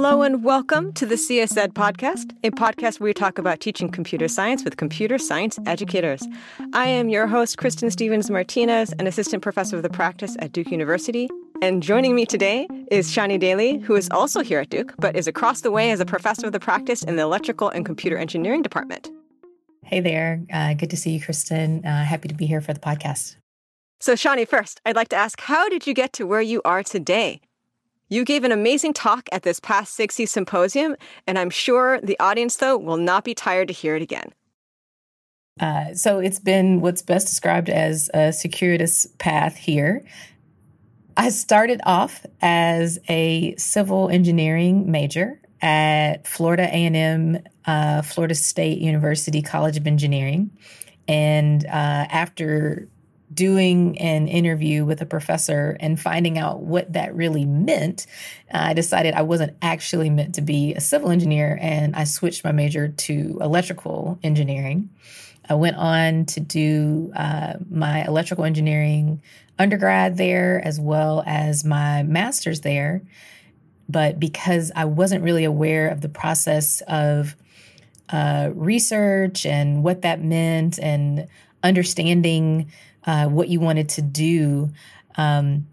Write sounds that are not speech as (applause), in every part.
Hello and welcome to the CSED podcast, a podcast where we talk about teaching computer science with computer science educators. I am your host, Kristin Stephens Martinez, an assistant professor of the practice at Duke University. And joining me today is Shani Daily, who is also here at Duke, but is across the way as a professor of the practice in the electrical and computer engineering department. Hey there. Uh, good to see you, Kristin. Uh, happy to be here for the podcast. So, Shani, first, I'd like to ask how did you get to where you are today? You gave an amazing talk at this past SIGCSE symposium, and I'm sure the audience, though, will not be tired to hear it again. Uh, so it's been what's best described as a circuitous path here. I started off as a civil engineering major at Florida A&M, uh, Florida State University College of Engineering, and uh, after doing an interview with a professor and finding out what that really meant, I decided I wasn't actually meant to be a civil engineer and I switched my major to electrical engineering. I went on to do uh, my electrical engineering undergrad there as well as my master's there. But because I wasn't really aware of the process of uh, research and what that meant and understanding uh, what you wanted to do. Um,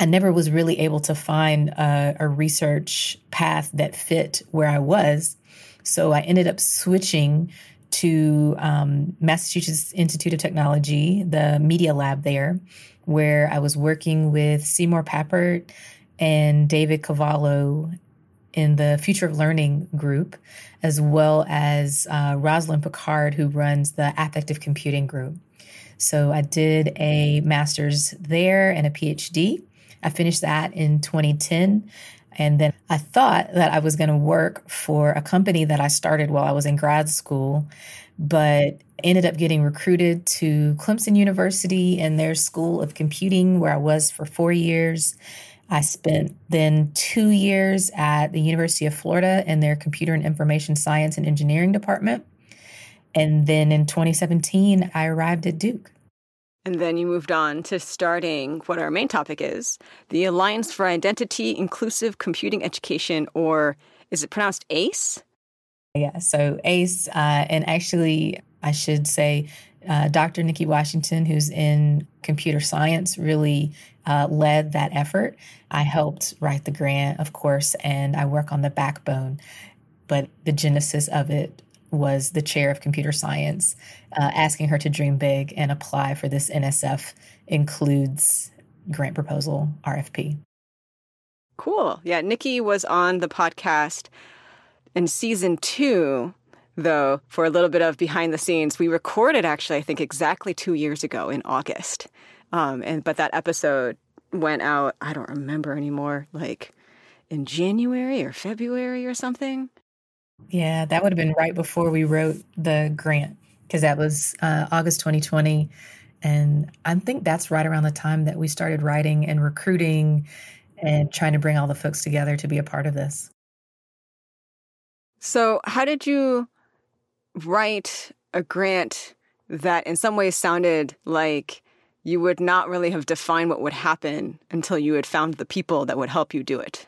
I never was really able to find a, a, research path that fit where I was. So I ended up switching to um, Massachusetts Institute of Technology, the media lab there, where I was working with Seymour Papert and David Cavallo in the Future of Learning group, as well as uh, Rosalind Picard, who runs the Affective Computing group. So I did a master's there and a PhD. I finished that in 2010. And then I thought that I was going to work for a company that I started while I was in grad school, but ended up getting recruited to Clemson University and their School of Computing, where I was for four years. I spent then two years at the University of Florida in their Computer and Information Science and Engineering department. And then in 2017, I arrived at Duke. And then you moved on to starting what our main topic is the Alliance for Identity Inclusive Computing Education, or is it pronounced ACE? Yeah, so ACE, uh, and actually, I should say, uh, Dr. Nicki Washington, who's in computer science, really uh, led that effort. I helped write the grant, of course, and I work on the backbone, but the genesis of it was the chair of computer science, uh, asking her to dream big and apply for this NSF includes grant proposal RFP. Cool. Yeah, Nicki was on the podcast in season two, though, for a little bit of behind the scenes. We recorded actually, I think, exactly two years ago in August. Um, and but that episode went out, I don't remember anymore, like in January or February or something. Yeah, that would have been right before we wrote the grant because that was uh, August 2020. And I think that's right around the time that we started writing and recruiting and trying to bring all the folks together to be a part of this. So, how did you write a grant that in some ways sounded like you would not really have defined what would happen until you had found the people that would help you do it?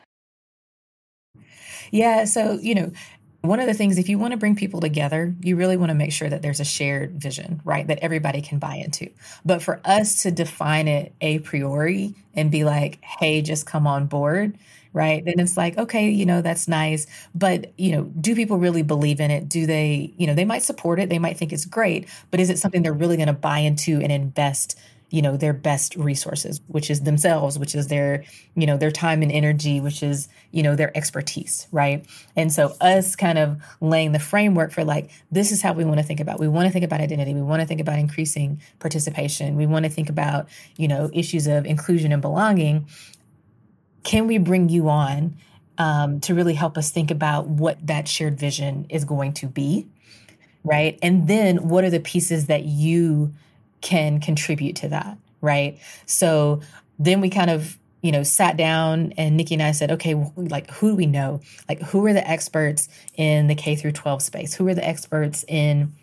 Yeah, so, you know, one of the things, if you want to bring people together, you really want to make sure that there's a shared vision, right? That everybody can buy into. But for us to define it a priori and be like, hey, just come on board, right? Then it's like, okay, you know, that's nice. But, you know, do people really believe in it? Do they, you know, they might support it, they might think it's great, but is it something they're really going to buy into and invest you know their best resources which is themselves which is their you know their time and energy which is you know their expertise right? And so us kind of laying the framework for like this is how we want to think about we want to think about identity we want to think about increasing participation we want to think about you know issues of inclusion and belonging. Can we bring you on um, to really help us think about what that shared vision is going to be right? And then what are the pieces that you can contribute to that, right? So then we kind of you know, sat down and Nicki and I said, okay, like who do we know? Like who are the experts in the K through 12 space? Who are the experts in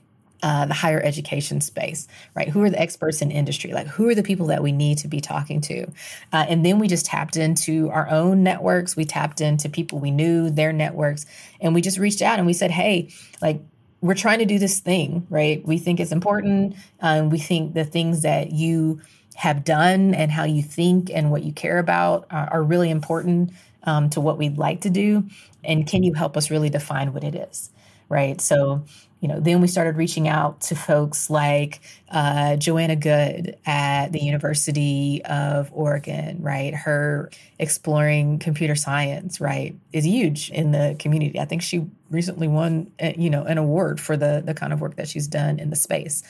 uh, the higher education space, right? Who are the experts in industry? Like, who are the people that we need to be talking to? Uh, and then we just tapped into our own networks. We tapped into people we knew, their networks, and we just reached out and we said, hey, like, we're trying to do this thing, right? We think it's important. Um, we think the things that you have done and how you think and what you care about are, are really important um, to what we'd like to do. And can you help us really define what it is? Right. So you know, then we started reaching out to folks like uh, Joanna Goode at the University of Oregon, right? Her exploring computer science, right, is huge in the community. I think she recently won, uh, you know, an award for the the kind of work that she's done in the space.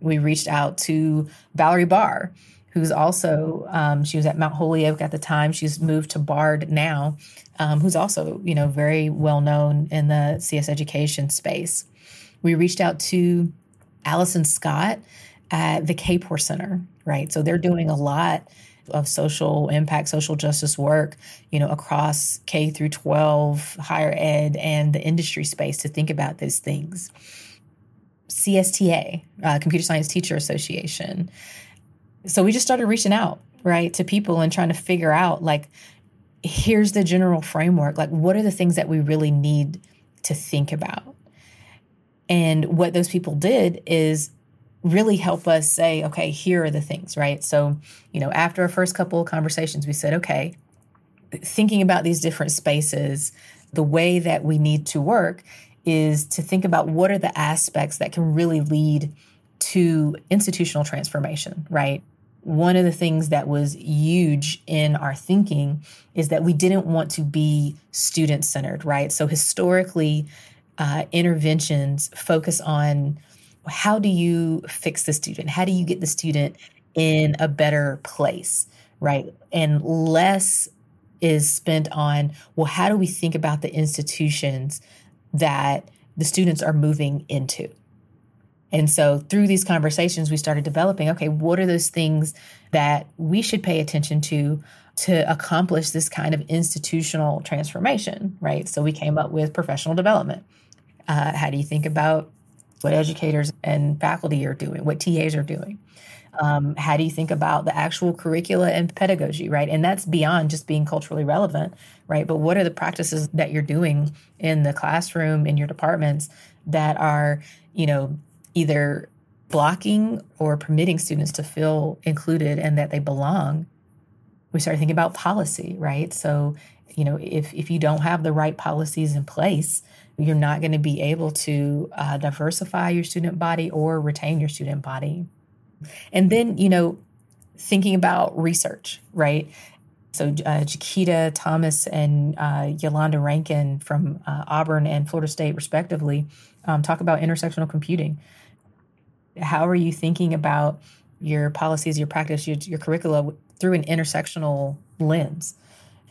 We reached out to Valerie Barr, who's also um, she was at Mount Holyoke at the time. She's moved to Bard now, um, who's also you know very well known in the CS education space. We reached out to Allison Scott at the Kapor Center, right? So they're doing a lot of social impact, social justice work, you know, across K through 12, higher ed, and the industry space to think about these things. CSTA, uh, Computer Science Teacher Association. So we just started reaching out, right, to people and trying to figure out, like, here's the general framework. Like, what are the things that we really need to think about? And what those people did is really help us say, okay, here are the things, right? So, you know, after our first couple of conversations, we said, okay, thinking about these different spaces, the way that we need to work is to think about what are the aspects that can really lead to institutional transformation, right? One of the things that was huge in our thinking is that we didn't want to be student centered, right? So historically, uh, interventions focus on how do you fix the student? How do you get the student in a better place, right? And less is spent on, well, how do we think about the institutions that the students are moving into? And so through these conversations, we started developing okay, what are those things that we should pay attention to to accomplish this kind of institutional transformation, right? So we came up with professional development. Uh, how do you think about what educators and faculty are doing, what TAs are doing? Um, how do you think about the actual curricula and pedagogy, right? And that's beyond just being culturally relevant, right? But what are the practices that you're doing in the classroom, in your departments that are, you know, either blocking or permitting students to feel included and that they belong? We start thinking about policy, right? So, you know, if, if you don't have the right policies in place, you're not going to be able to uh, diversify your student body or retain your student body. And then, you know, thinking about research, right? So, uh, Jakita Thomas and uh, Yolanda Rankin from uh, Auburn and Florida State, respectively, um, talk about intersectional computing. How are you thinking about your policies, your practice, your, your curricula through an intersectional lens?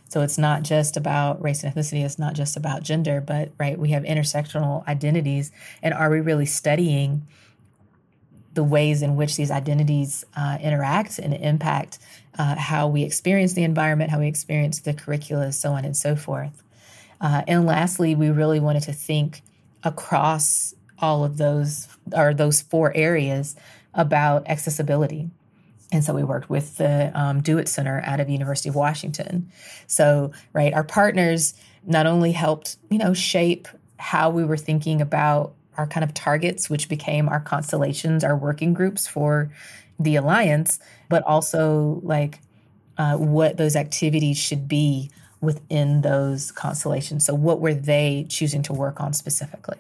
So it's not just about race and ethnicity, it's not just about gender, but right, we have intersectional identities. And are we really studying the ways in which these identities uh, interact and impact uh, how we experience the environment, how we experience the curricula, so on and so forth? Uh, and lastly, we really wanted to think across all of those or those four areas about accessibility and so we worked with the um, DO-IT Center out of University of Washington. So, right, our partners not only helped, you know, shape how we were thinking about our kind of targets, which became our constellations, our working groups for the alliance, but also like uh, what those activities should be within those constellations. So, what were they choosing to work on specifically?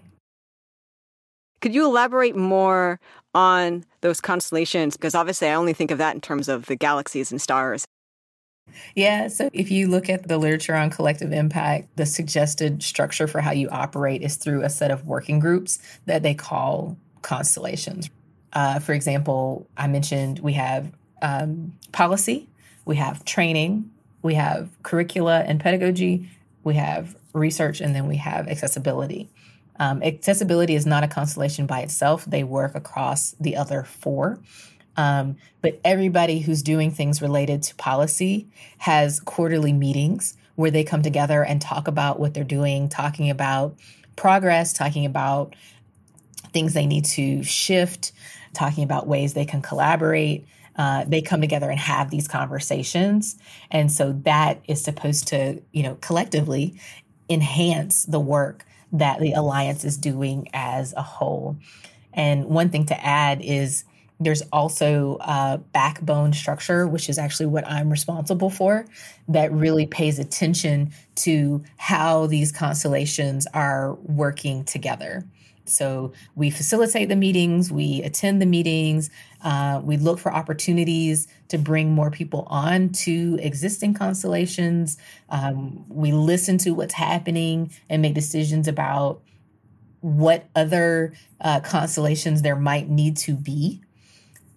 Could you elaborate more on those constellations? Because obviously, I only think of that in terms of the galaxies and stars. Yeah, so if you look at the literature on collective impact, the suggested structure for how you operate is through a set of working groups that they call constellations. Uh, for example, I mentioned we have um, policy, we have training, we have curricula and pedagogy, we have research, and then we have accessibility. Um, accessibility is not a constellation by itself, they work across the other four. Um, but everybody who's doing things related to policy has quarterly meetings where they come together and talk about what they're doing, talking about progress, talking about things they need to shift, talking about ways they can collaborate. Uh, they come together and have these conversations. And so that is supposed to, you know, collectively enhance the work that the alliance is doing as a whole. And one thing to add is there's also a backbone structure, which is actually what I'm responsible for, that really pays attention to how these constellations are working together. So we facilitate the meetings, we attend the meetings, uh, we look for opportunities to bring more people on to existing constellations. Um, we listen to what's happening and make decisions about what other uh, constellations there might need to be.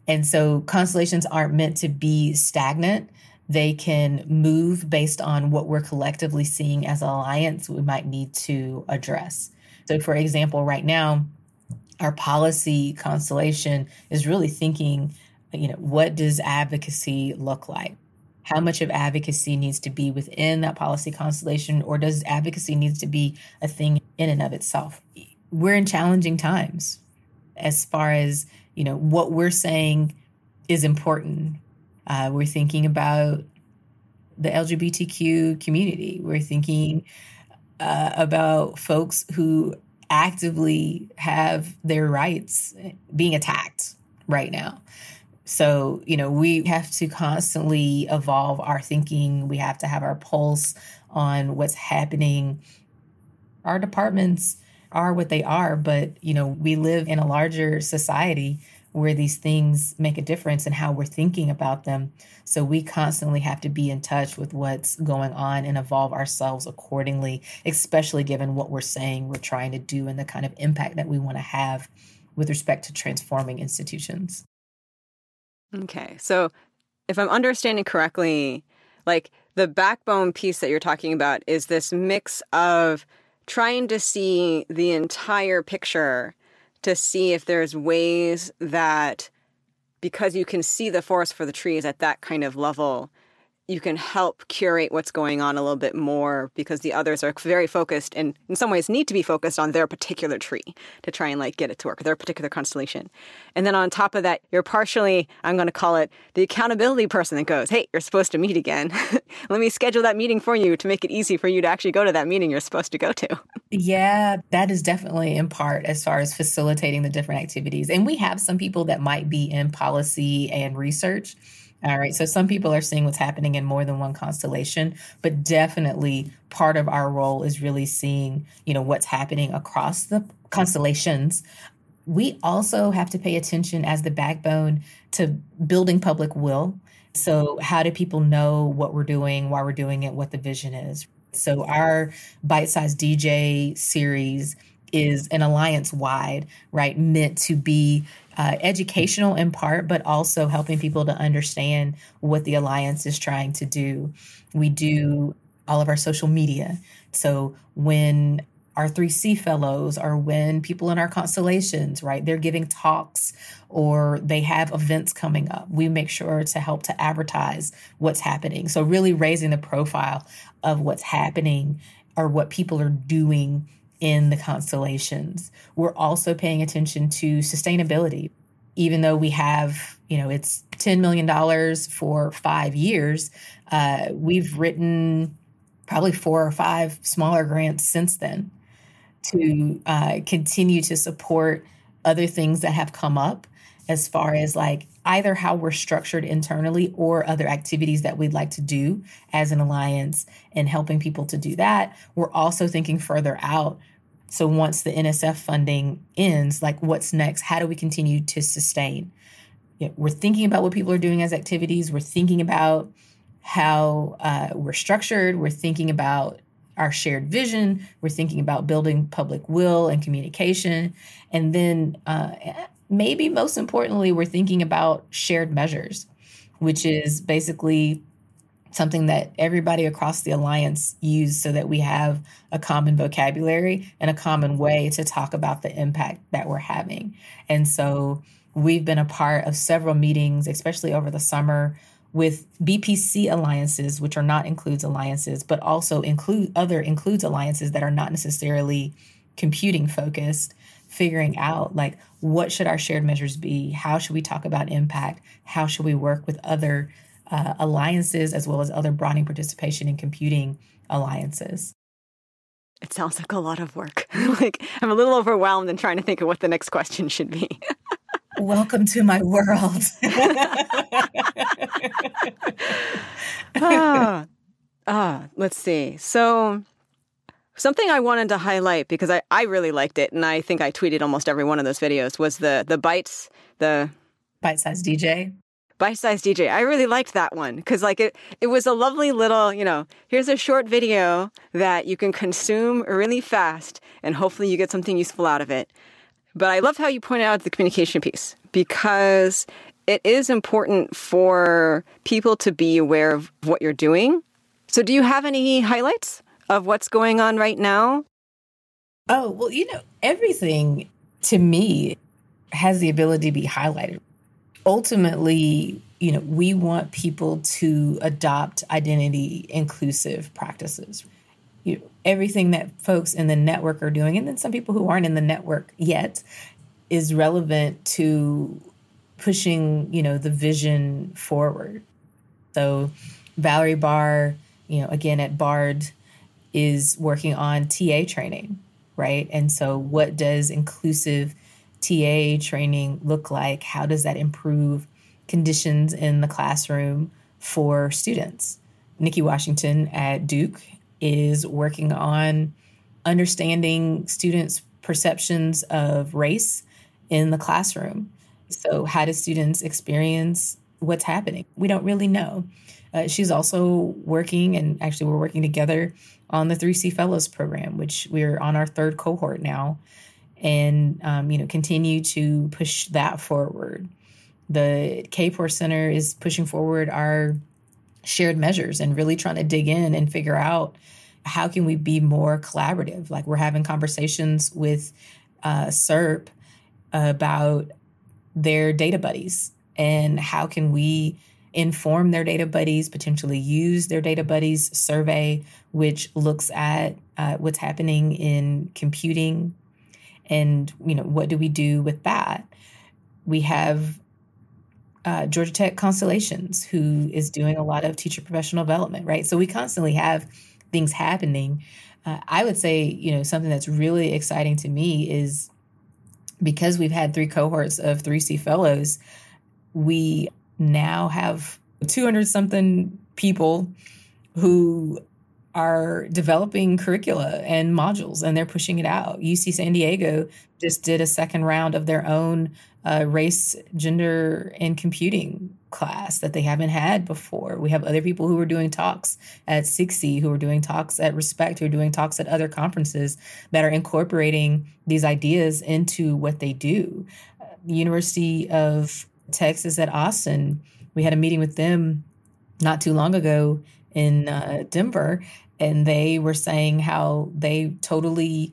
And so constellations aren't meant to be stagnant. They can move based on what we're collectively seeing as an alliance we might need to address. So, for example, right now, our policy constellation is really thinking, you know, what does advocacy look like? How much of advocacy needs to be within that policy constellation, or does advocacy needs to be a thing in and of itself? We're in challenging times as far as you know what we're saying is important. Uh, we're thinking about the LGBTQ community. We're thinking uh, about folks who actively have their rights being attacked right now. So, you know, we have to constantly evolve our thinking. We have to have our pulse on what's happening. Our departments are what they are, but, you know, we live in a larger society where these things make a difference and how we're thinking about them. So we constantly have to be in touch with what's going on and evolve ourselves accordingly, especially given what we're saying we're trying to do and the kind of impact that we want to have with respect to transforming institutions. Okay. So if I'm understanding correctly, like the backbone piece that you're talking about is this mix of trying to see the entire picture to see if there's ways that because you can see the forest for the trees at that kind of level you can help curate what's going on a little bit more because the others are very focused and in some ways need to be focused on their particular tree to try and like get it to work their particular constellation. And then on top of that you're partially i'm going to call it the accountability person that goes hey you're supposed to meet again. (laughs) Let me schedule that meeting for you to make it easy for you to actually go to that meeting you're supposed to go to. Yeah that is definitely in part as far as facilitating the different activities. And we have some people that might be in policy and research all right. So some people are seeing what's happening in more than one constellation, but definitely part of our role is really seeing, you know, what's happening across the constellations. We also have to pay attention as the backbone to building public will. So, how do people know what we're doing, why we're doing it, what the vision is? So, our bite sized DJ series is an alliance wide, right? Meant to be uh, educational in part, but also helping people to understand what the alliance is trying to do. We do all of our social media. So when our 3C fellows or when people in our constellations, right, they're giving talks or they have events coming up, we make sure to help to advertise what's happening. So, really raising the profile of what's happening or what people are doing in the constellations. We're also paying attention to sustainability. Even though we have, you know, it's $10 million for five years, uh, we've written probably four or five smaller grants since then to uh, continue to support other things that have come up as far as like either how we're structured internally or other activities that we'd like to do as an alliance and helping people to do that. We're also thinking further out so once the NSF funding ends, like what's next? How do we continue to sustain? You know, we're thinking about what people are doing as activities. We're thinking about how uh, we're structured. We're thinking about our shared vision. We're thinking about building public will and communication. And then, uh, maybe most importantly, we're thinking about shared measures, which is basically something that everybody across the alliance use so that we have a common vocabulary and a common way to talk about the impact that we're having. And so we've been a part of several meetings, especially over the summer, with BPC alliances, which are not includes alliances, but also include other includes alliances that are not necessarily computing focused, figuring out like what should our shared measures be? How should we talk about impact? How should we work with other uh, alliances as well as other broadening participation in computing alliances? It sounds like a lot of work. (laughs) like I'm a little overwhelmed and trying to think of what the next question should be. (laughs) Welcome to my world. (laughs) ah, ah, let's see. So Something I wanted to highlight because I, I really liked it, and I think I tweeted almost every one of those videos was the the bites the bite size DJ. Bite size DJ. I really liked that one because like it it was a lovely little you know here's a short video that you can consume really fast and hopefully you get something useful out of it. But I love how you pointed out the communication piece because it is important for people to be aware of what you're doing. So, do you have any highlights? Of what's going on right now? Oh, well, you know, everything to me has the ability to be highlighted. Ultimately, you know, we want people to adopt identity inclusive practices. You know, everything that folks in the network are doing, and then some people who aren't in the network yet, is relevant to pushing, you know, the vision forward. So Valerie Barr, you know, again at Bard is working on TA training, right? And so, what does inclusive TA training look like? How does that improve conditions in the classroom for students? Nicki Washington at Duke is working on understanding students' perceptions of race in the classroom. So, how do students experience what's happening? We don't really know. Uh, she's also working, and actually, we're working together on the 3C Fellows program, which we're on our third cohort now, and um, you know continue to push that forward. The Kapor Center is pushing forward our shared measures and really trying to dig in and figure out how can we be more collaborative. Like we're having conversations with uh, CERP about their data buddies and how can we inform their data buddies, potentially use their data buddies survey, which looks at uh, what's happening in computing and you know what do we do with that. We have uh, Georgia Tech Constellations, who is doing a lot of teacher professional development, right? So we constantly have things happening. Uh, I would say, you know, something that's really exciting to me is because we've had three cohorts of 3C fellows, we now have 200 something people who are developing curricula and modules and they're pushing it out. UC San Diego just did a second round of their own uh, race, gender, and computing class that they haven't had before. We have other people who are doing talks at SIGCSE, who are doing talks at Respect, who are doing talks at other conferences that are incorporating these ideas into what they do. Uh, University of Texas at Austin. We had a meeting with them not too long ago in uh, Denver, and they were saying how they totally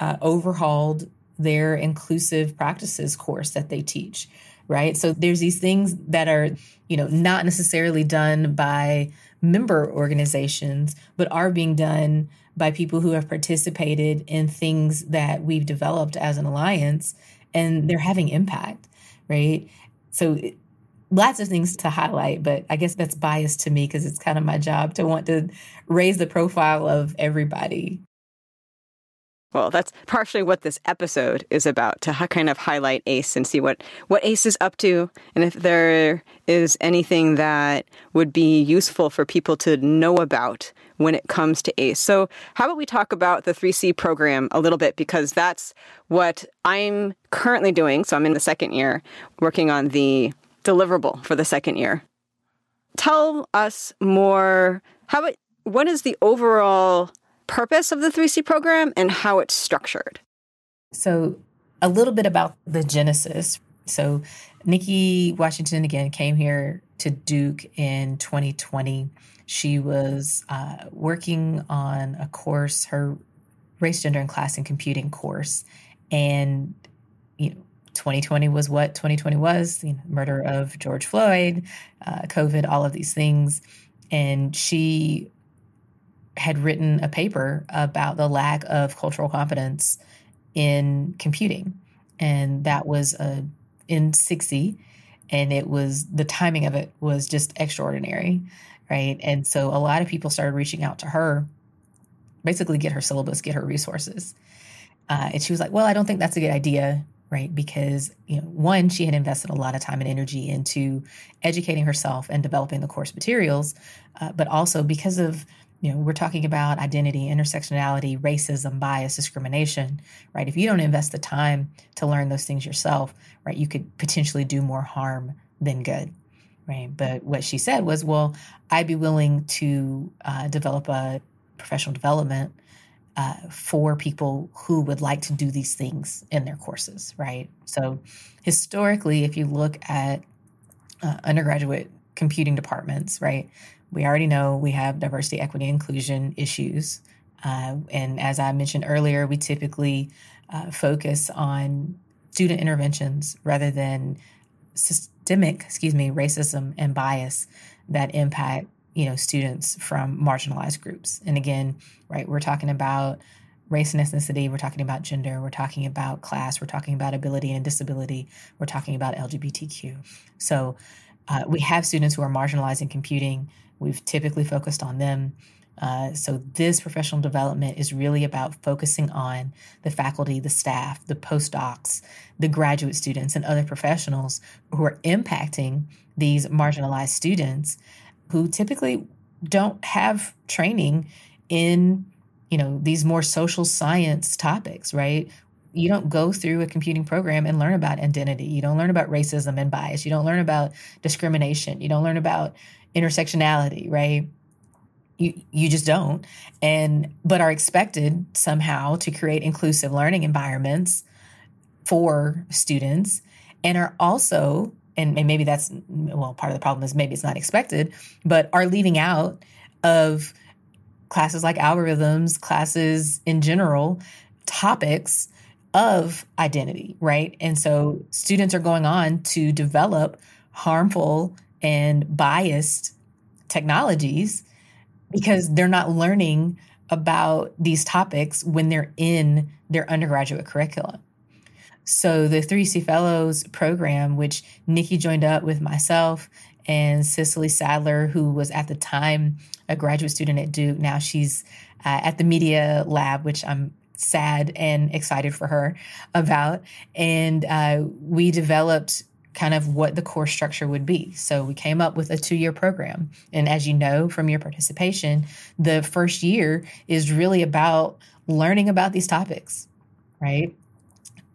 uh, overhauled their inclusive practices course that they teach right so there's these things that are you know not necessarily done by member organizations but are being done by people who have participated in things that we've developed as an alliance and they're having impact right so lots of things to highlight, but I guess that's biased to me because it's kind of my job to want to raise the profile of everybody. Well, that's partially what this episode is about to kind of highlight ACE and see what, what ACE is up to and if there is anything that would be useful for people to know about when it comes to ACE. So, how about we talk about the 3C program a little bit because that's what I'm currently doing. So, I'm in the second year working on the deliverable for the second year. Tell us more. How about what is the overall purpose of the 3C program and how it's structured? So, a little bit about the genesis. So, Nicki Washington again came here to Duke in 2020. She was uh, working on a course, her race, gender, and class and computing course, and you know, 2020 was what 2020 was you know, murder of George Floyd, uh, COVID, all of these things. And she had written a paper about the lack of cultural competence in computing. And that was a in 60 and it was the timing of it was just extraordinary, right? And so a lot of people started reaching out to her basically get her syllabus, get her resources. Uh, and she was like, "Well, I don't think that's a good idea right? Because, you know, one, she had invested a lot of time and energy into educating herself and developing the course materials, uh, but also because of, you know, we're talking about identity, intersectionality, racism, bias, discrimination, right? If you don't invest the time to learn those things yourself, right, you could potentially do more harm than good, right? But what she said was, well, I'd be willing to uh, develop a professional development uh, for people who would like to do these things in their courses, right? So, historically, if you look at uh, undergraduate computing departments, right, we already know we have diversity, equity, inclusion issues. Uh, and as I mentioned earlier, we typically uh, focus on student interventions rather than systemic, excuse me, racism and bias that impact you know students from marginalized groups and again right we're talking about race and ethnicity we're talking about gender we're talking about class we're talking about ability and disability we're talking about lgbtq so uh, we have students who are marginalized in computing we've typically focused on them. Uh, so this professional development is really about focusing on the faculty the staff the postdocs the graduate students and other professionals who are impacting these marginalized students who typically don't have training in you know these more social science topics right? You don't go through a computing program and learn about identity. You don't learn about racism and bias. You don't learn about discrimination. You don't learn about intersectionality right? You you just don't. And but are expected somehow to create inclusive learning environments for students and are also and, and maybe that's well part of the problem is maybe it's not expected but are leaving out of classes like algorithms classes in general topics of identity right? And so students are going on to develop harmful and biased technologies because they're not learning about these topics when they're in their undergraduate curriculum so the 3C Fellows program, which Nicki joined up with myself and Cecilé Sadler, who was at the time a graduate student at Duke. Now she's uh, at the Media Lab, which I'm sad and excited for her about. And uh, we developed kind of what the course structure would be. So we came up with a two year program. And as you know from your participation, the first year is really about learning about these topics, right?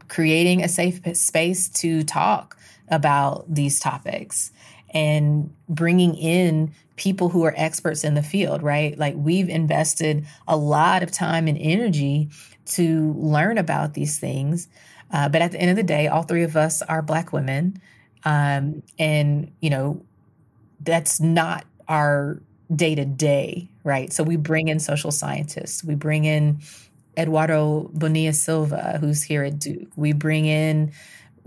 creating a safe space to talk about these topics and bringing in people who are experts in the field, right? Like we've invested a lot of time and energy to learn about these things. Uh, but at the end of the day, all three of us are Black women. Um, and, you know, that's not our day to day, right? So we bring in social scientists, we bring in Eduardo Bonilla Silva, who's here at Duke. We bring in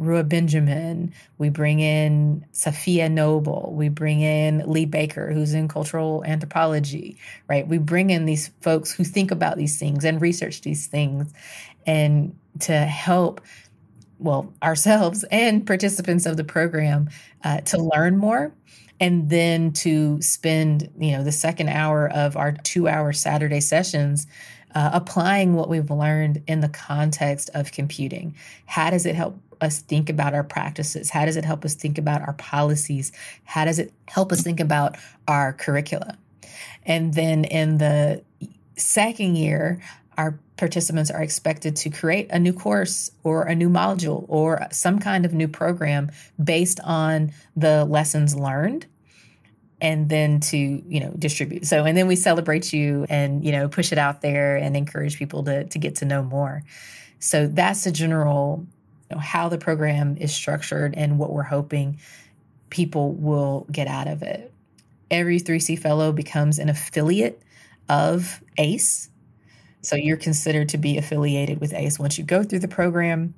Ruha Benjamin. We bring in Safiya Noble. We bring in Lee Baker, who's in cultural anthropology, right? We bring in these folks who think about these things and research these things and to help, well, ourselves and participants of the program uh, to learn more and then to spend, you know, the second hour of our two hour Saturday sessions uh, applying what we've learned in the context of computing. How does it help us think about our practices? How does it help us think about our policies? How does it help us think about our curricula? And then in the second year, our participants are expected to create a new course or a new module or some kind of new program based on the lessons learned and then to you know distribute. So and then we celebrate you and you know push it out there and encourage people to to get to know more. So that's the general you know, how the program is structured and what we're hoping people will get out of it. Every 3c fellow becomes an affiliate of ace so you're considered to be affiliated with ace once you go through the program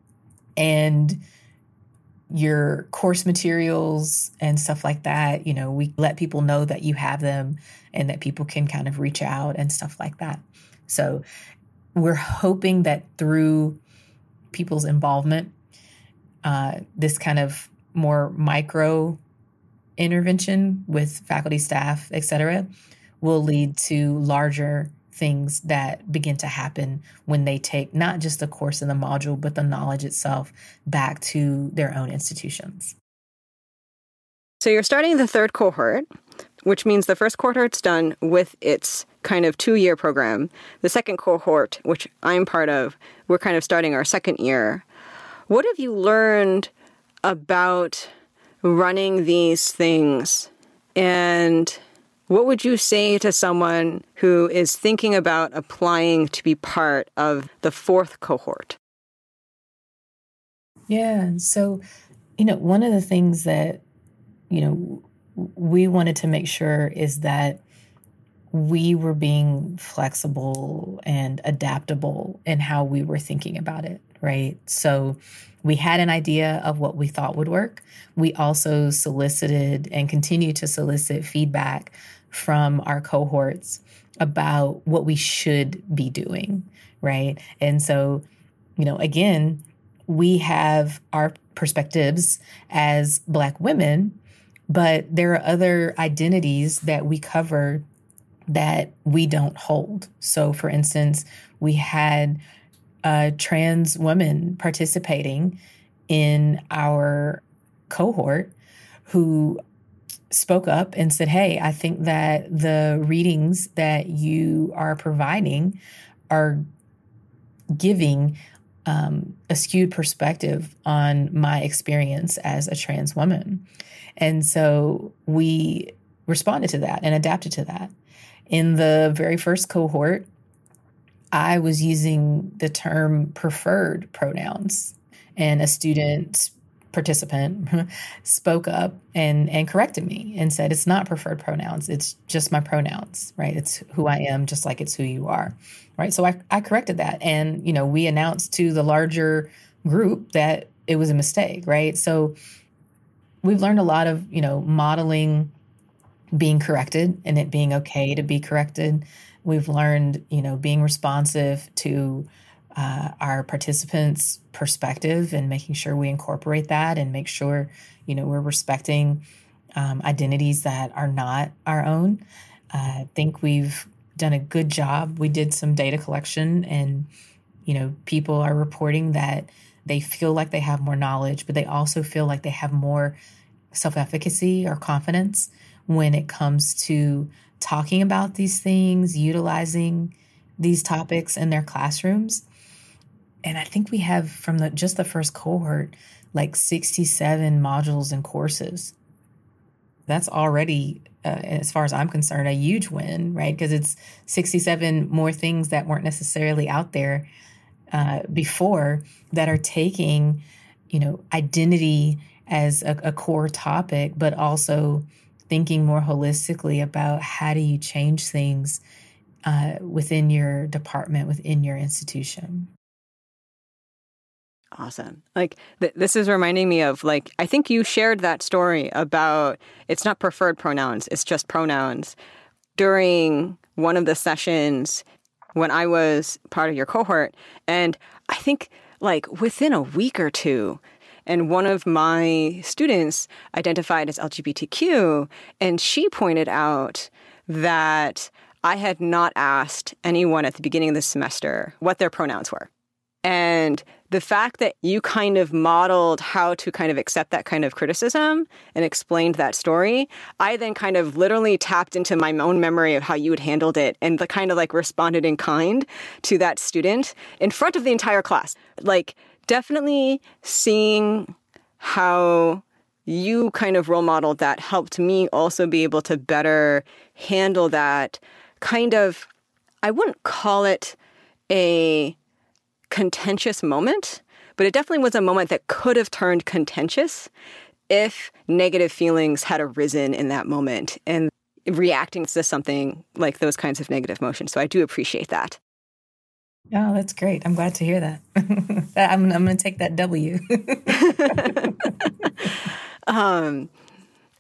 and your course materials and stuff like that. You know, we let people know that you have them and that people can kind of reach out and stuff like that. So we're hoping that through people's involvement, uh, this kind of more micro intervention with faculty, staff, et cetera, will lead to larger things that begin to happen when they take not just the course in the module, but the knowledge itself back to their own institutions. So you're starting the third cohort, which means the first cohort's done with its kind of two year program. The second cohort, which I'm part of, we're kind of starting our second year. What have you learned about running these things? And what would you say to someone who is thinking about applying to be part of the fourth cohort? Yeah. So, you know, one of the things that, you know, we wanted to make sure is that we were being flexible and adaptable in how we were thinking about it, right? So we had an idea of what we thought would work. We also solicited and continue to solicit feedback from our cohorts about what we should be doing, right? And so, you know, again, we have our perspectives as Black women, but there are other identities that we cover that we don't hold. So, for instance, we had a trans woman participating in our cohort who spoke up and said, Hey, I think that the readings that you are providing are giving um, a skewed perspective on my experience as a trans woman. And so we responded to that and adapted to that. In the very first cohort, I was using the term preferred pronouns, and a student participant (laughs) spoke up and and corrected me and said it's not preferred pronouns. It's just my pronouns right? It's who i am just like it's who you are. Right? So i, I corrected that. And you know we announced to the larger group that it was a mistake right? So we've learned a lot of you know modeling being corrected and it being okay to be corrected. We've learned, you know, being responsive to uh, our participants' perspective and making sure we incorporate that and make sure, you know, we're respecting um, identities that are not our own. Uh, I think we've done a good job. We did some data collection, and you know, people are reporting that they feel like they have more knowledge, but they also feel like they have more self efficacy or confidence when it comes to talking about these things, utilizing these topics in their classrooms. And I think we have from the just the first cohort like 67 modules and courses. That's already uh, as far as I'm concerned a huge win, right? Because it's 67 more things that weren't necessarily out there uh, before that are taking, you know, identity as a, a core topic, but also thinking more holistically about how do you change things uh, within your department, within your institution. Awesome. Like th- this is reminding me of like I think you shared that story about it's not preferred pronouns, it's just pronouns during one of the sessions when I was part of your cohort and I think like within a week or two and one of my students identified as LGBTQ, and she pointed out that I had not asked anyone at the beginning of the semester what their pronouns were. And the fact that you kind of modeled how to kind of accept that kind of criticism and explained that story, I then kind of literally tapped into my own memory of how you had handled it and the kind of like responded in kind to that student in front of the entire class. Like, definitely seeing how you kind of role modeled that helped me also be able to better handle that kind of, I wouldn't call it a contentious moment, but it definitely was a moment that could have turned contentious if negative feelings had arisen in that moment and reacting to something like those kinds of negative emotions. So I do appreciate that. Oh, that's great. I'm glad to hear that. (laughs) I'm, I'm going to take that W. (laughs) um,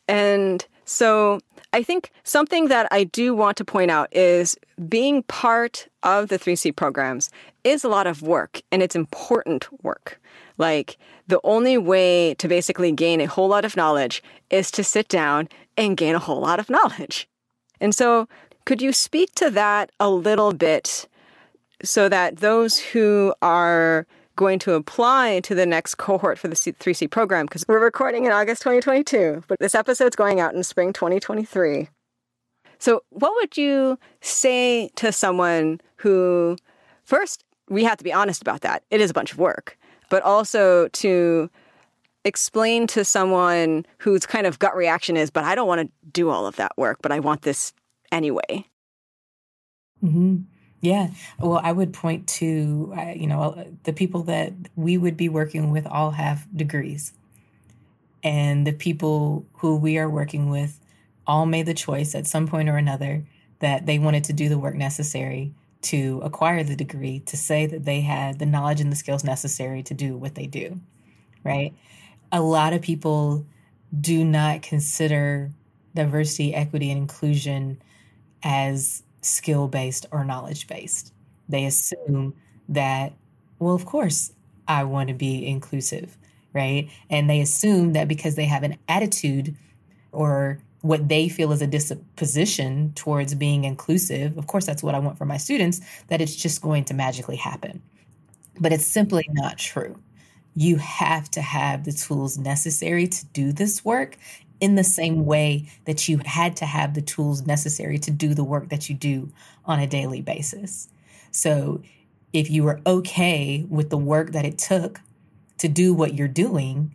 and so I think something that I do want to point out is being part of the 3C programs is a lot of work and it's important work. Like the only way to basically gain a whole lot of knowledge is to sit down and gain a whole lot of knowledge. And so, could you speak to that a little bit so that those who are going to apply to the next cohort for the 3C program, because we're recording in August 2022, but this episode's going out in spring 2023. So, what would you say to someone who, first, we have to be honest about that. It is a bunch of work, but also to explain to someone whose kind of gut reaction is, but I don't want to do all of that work, but I want this anyway. Mm-hmm. Yeah. Well, I would point to, uh, you know, the people that we would be working with all have degrees. And the people who we are working with all made the choice at some point or another that they wanted to do the work necessary to acquire the degree, to say that they had the knowledge and the skills necessary to do what they do. Right. A lot of people do not consider diversity, equity, and inclusion as skill based or knowledge based. They assume that, well, of course, I want to be inclusive, right? And they assume that because they have an attitude or what they feel is a disposition towards being inclusive, of course, that's what I want for my students, that it's just going to magically happen. But it's simply not true. You have to have the tools necessary to do this work in the same way that you had to have the tools necessary to do the work that you do on a daily basis. So if you were okay with the work that it took to do what you're doing,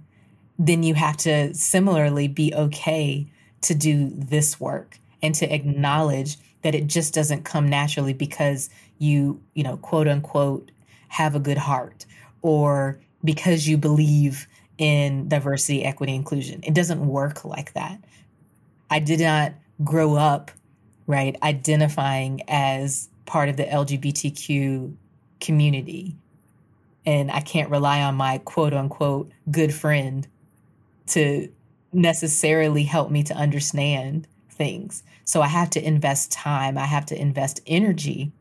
then you have to similarly be okay to do this work and to acknowledge that it just doesn't come naturally because you, you know, quote unquote, have a good heart or because you believe in diversity, equity, inclusion. It doesn't work like that. I did not grow up, right, identifying as part of the LGBTQ community. And I can't rely on my quote unquote good friend to necessarily help me to understand things. So I have to invest time, I have to invest energy,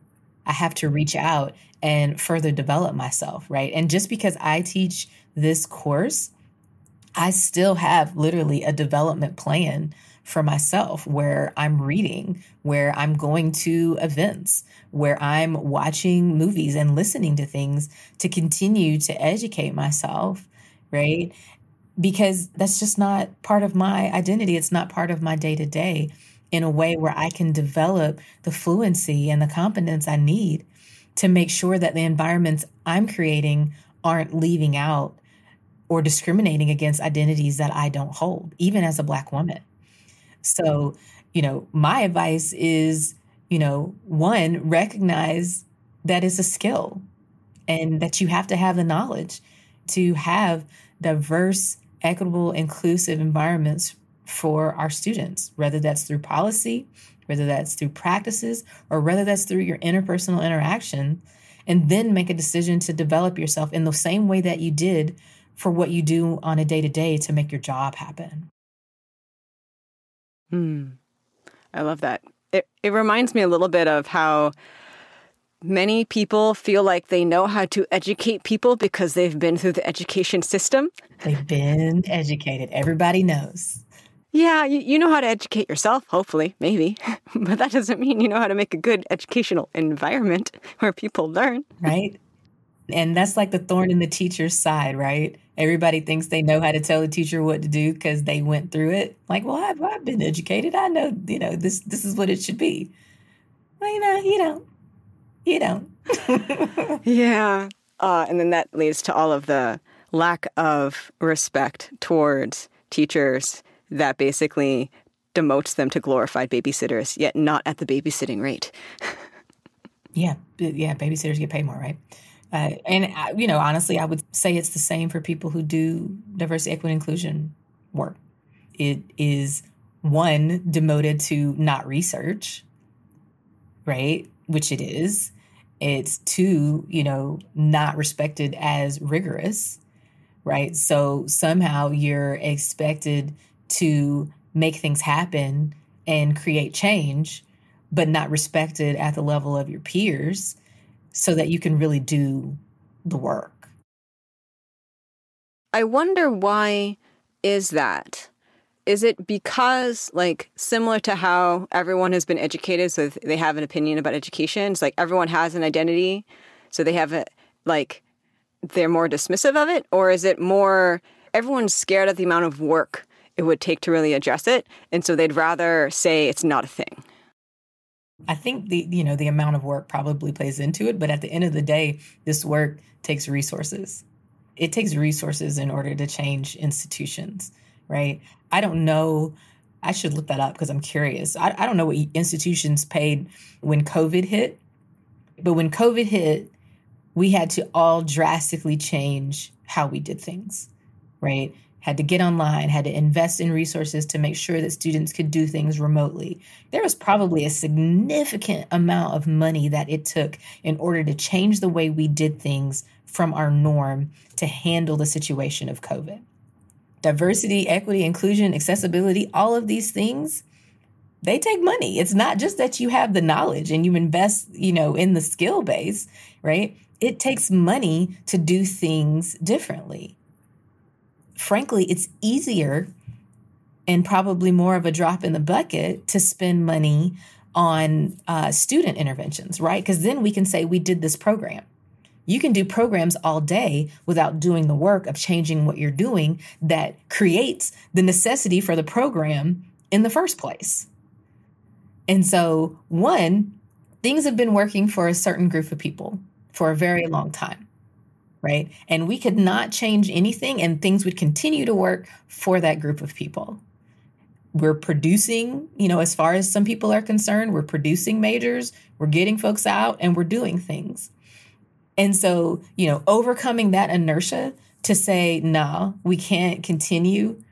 I have to reach out and further develop myself, right? And just because I teach this course, I still have literally a development plan for myself where I'm reading, where I'm going to events, where I'm watching movies and listening to things to continue to educate myself, right? Because that's just not part of my identity. It's not part of my day to day in a way where I can develop the fluency and the competence I need to make sure that the environments I'm creating aren't leaving out or discriminating against identities that I don't hold, even as a Black woman. So, you know, my advice is, you know, one, recognize that it's a skill and that you have to have the knowledge to have diverse, equitable, inclusive environments for our students, whether that's through policy, whether that's through practices, or whether that's through your interpersonal interaction, and then make a decision to develop yourself in the same way that you did for what you do on a day to day to make your job happen. Hmm. I love that. It, it reminds me a little bit of how many people feel like they know how to educate people because they've been through the education system. They've been educated. Everybody knows. Yeah, you, you know how to educate yourself, hopefully, maybe. (laughs) but that doesn't mean you know how to make a good educational environment (laughs) where people learn. Right. And that's like the thorn in the teacher's side, right? Everybody thinks they know how to tell a teacher what to do because they went through it. Like, well, I've, I've been educated. I know, you know, this this is what it should be. Well, you know, you don't. You don't. (laughs) yeah. Uh, and then that leads to all of the lack of respect towards teachers that basically demotes them to glorified babysitters, yet not at the babysitting rate. (laughs) yeah. Yeah. Babysitters get paid more, right? Uh, and uh, you know, honestly, I would say it's the same for people who do diversity, equity, and inclusion work. It is one demoted to not research, right? Which it is. It's two, you know, not respected as rigorous, right? So somehow you're expected to make things happen and create change, but not respected at the level of your peers so that you can really do the work. I wonder why is that? Is it because, like, similar to how everyone has been educated, so they have an opinion about education? It's like everyone has an identity, so they have a, like, they're more dismissive of it? Or is it more everyone's scared of the amount of work it would take to really address it? And so they'd rather say it's not a thing? I think the you know the amount of work probably plays into it, but at the end of the day, this work takes resources. It takes resources in order to change institutions, right? I don't know. I should look that up because I'm curious. I, I don't know what institutions paid when COVID hit, but when COVID hit, we had to all drastically change how we did things, right? Had to get online, had to invest in resources to make sure that students could do things remotely. There was probably a significant amount of money that it took in order to change the way we did things from our norm to handle the situation of COVID. Diversity, equity, inclusion, accessibility, all of these things they take money. It's not just that you have the knowledge and you invest, you know, in the skill base, right? it takes money to do things differently. Frankly, it's easier and probably more of a drop in the bucket to spend money on uh, student interventions, right? Because then we can say we did this program. You can do programs all day without doing the work of changing what you're doing that creates the necessity for the program in the first place. And so, one, things have been working for a certain group of people for a very long time, right? And we could not change anything and things would continue to work for that group of people. We're producing, you know, as far as some people are concerned, we're producing majors, we're getting folks out, and we're doing things. And so, you know, overcoming that inertia to say, no, we can't continue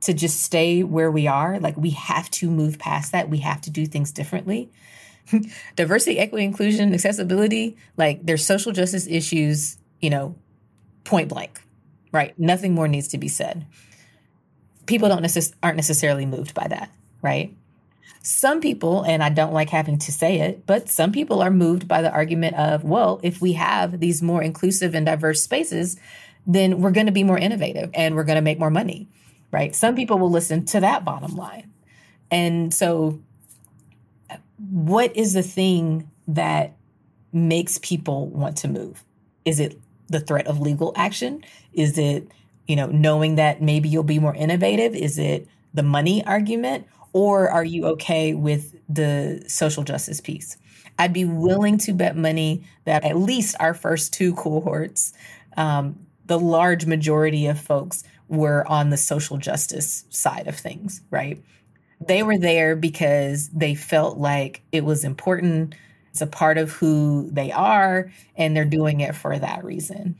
to just stay where we are. Like, we have to move past that. We have to do things differently. (laughs) diversity, equity, inclusion, accessibility, like there's social justice issues, you know, point blank, right? Nothing more needs to be said. People don't necess- aren't necessarily moved by that, right? Some people, and I don't like having to say it, but some people are moved by the argument of, well, if we have these more inclusive and diverse spaces, then we're going to be more innovative and we're going to make more money, right? Some people will listen to that bottom line. And so what is the thing that makes people want to move? Is it the threat of legal action? Is it, you know, knowing that maybe you'll be more innovative? Is it the money argument? Or are you okay with the social justice piece? I'd be willing to bet money that at least our first two cohorts, um, the large majority of folks were on the social justice side of things, right? They were there because they felt like it was important. It's a part of who they are, and they're doing it for that reason.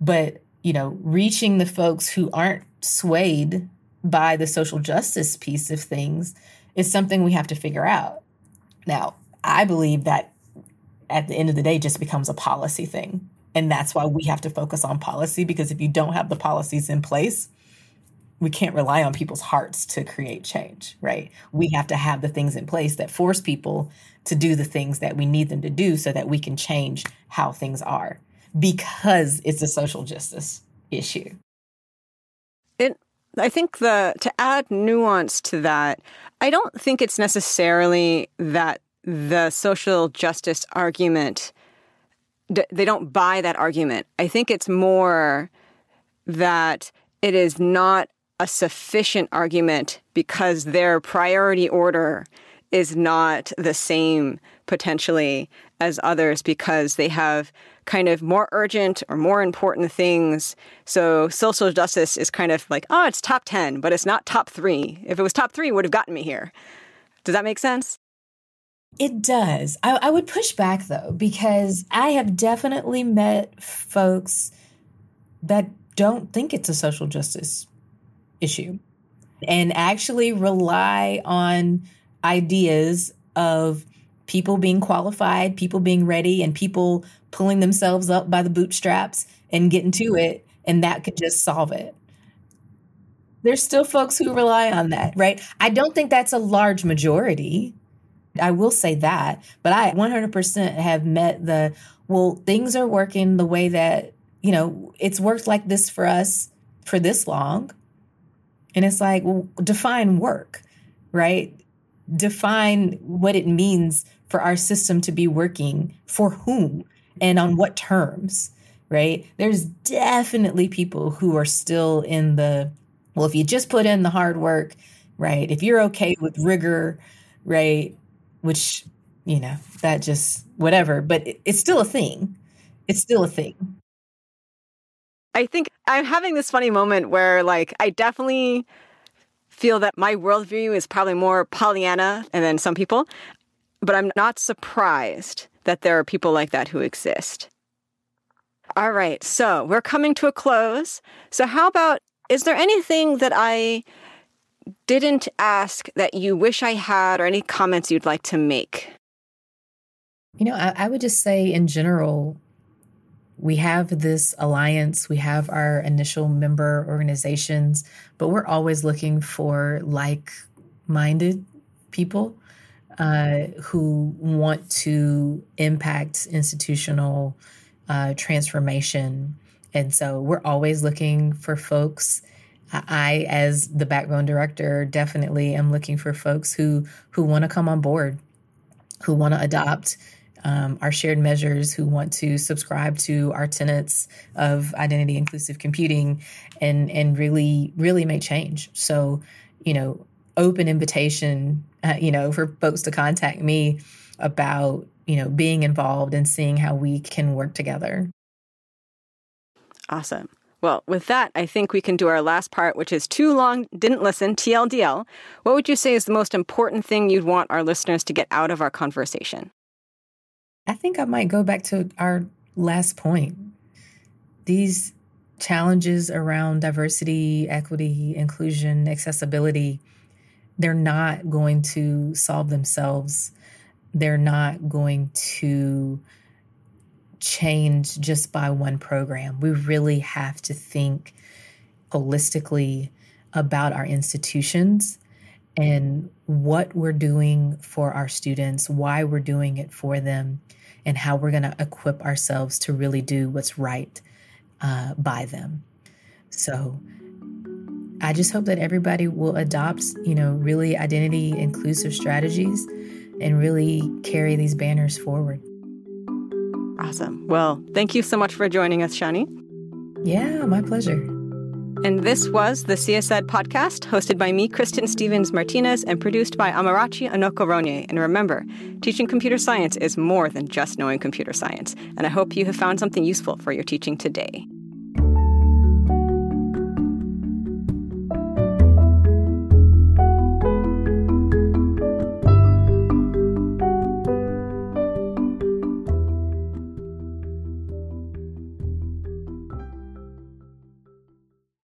But, you know, reaching the folks who aren't swayed by the social justice piece of things is something we have to figure out. Now, I believe that at the end of the day just becomes a policy thing. And that's why we have to focus on policy because if you don't have the policies in place, we can't rely on people's hearts to create change, right? We have to have the things in place that force people to do the things that we need them to do so that we can change how things are because it's a social justice issue. I think the to add nuance to that, I don't think it's necessarily that the social justice argument they don't buy that argument. I think it's more that it is not a sufficient argument because their priority order is not the same potentially as others because they have kind of more urgent or more important things. So social justice is kind of like, oh, it's top 10, but it's not top three. If it was top three, would have gotten me here. Does that make sense? It does. I, I would push back though, because I have definitely met folks that don't think it's a social justice issue and actually rely on ideas of people being qualified, people being ready, and people pulling themselves up by the bootstraps and getting to it. And that could just solve it. there's still folks who rely on that, right? I don't think that's a large majority. I will say that, but I 100% have met the well, things are working the way that, you know, it's worked like this for us for this long. And it's like, well, define work, right? Define what it means for our system to be working for whom and on what terms, right? There's definitely people who are still in the, well, if you just put in the hard work, right? If you're okay with rigor, right? Which, you know, that just whatever, but it, it's still a thing. It's still a thing. I think I'm having this funny moment where, like, I definitely feel that my worldview is probably more Pollyanna than some people, but I'm not surprised that there are people like that who exist. All right, so we're coming to a close. So, how about is there anything that I didn't ask that you wish I had, or any comments you'd like to make? You know, I, I would just say in general, we have this alliance, we have our initial member organizations, but we're always looking for like minded people uh, who want to impact institutional uh, transformation. And so we're always looking for folks. I, as the backbone director, definitely am looking for folks who who want to come on board, who want to adopt um, our shared measures, who want to subscribe to our tenets of identity inclusive computing, and and really really make change. So, you know, open invitation, uh, you know, for folks to contact me about you know, being involved and seeing how we can work together. Awesome. Well, with that, I think we can do our last part, which is too long, didn't listen, TLDL. What would you say is the most important thing you'd want our listeners to get out of our conversation? I think I might go back to our last point. These challenges around diversity, equity, inclusion, accessibility, they're not going to solve themselves they're not going to change just by one program. We really have to think holistically about our institutions and what we're doing for our students, why we're doing it for them, and how we're going to equip ourselves to really do what's right uh, by them. So, I just hope that everybody will adopt, you know, really identity inclusive strategies and really carry these banners forward. Awesome. Well, thank you so much for joining us, Shani. Yeah, my pleasure. And this was the CSED podcast, hosted by me, Kristin Stephens Martinez, and produced by Amarachi Anokorone. And remember, teaching computer science is more than just knowing computer science. And I hope you have found something useful for your teaching today.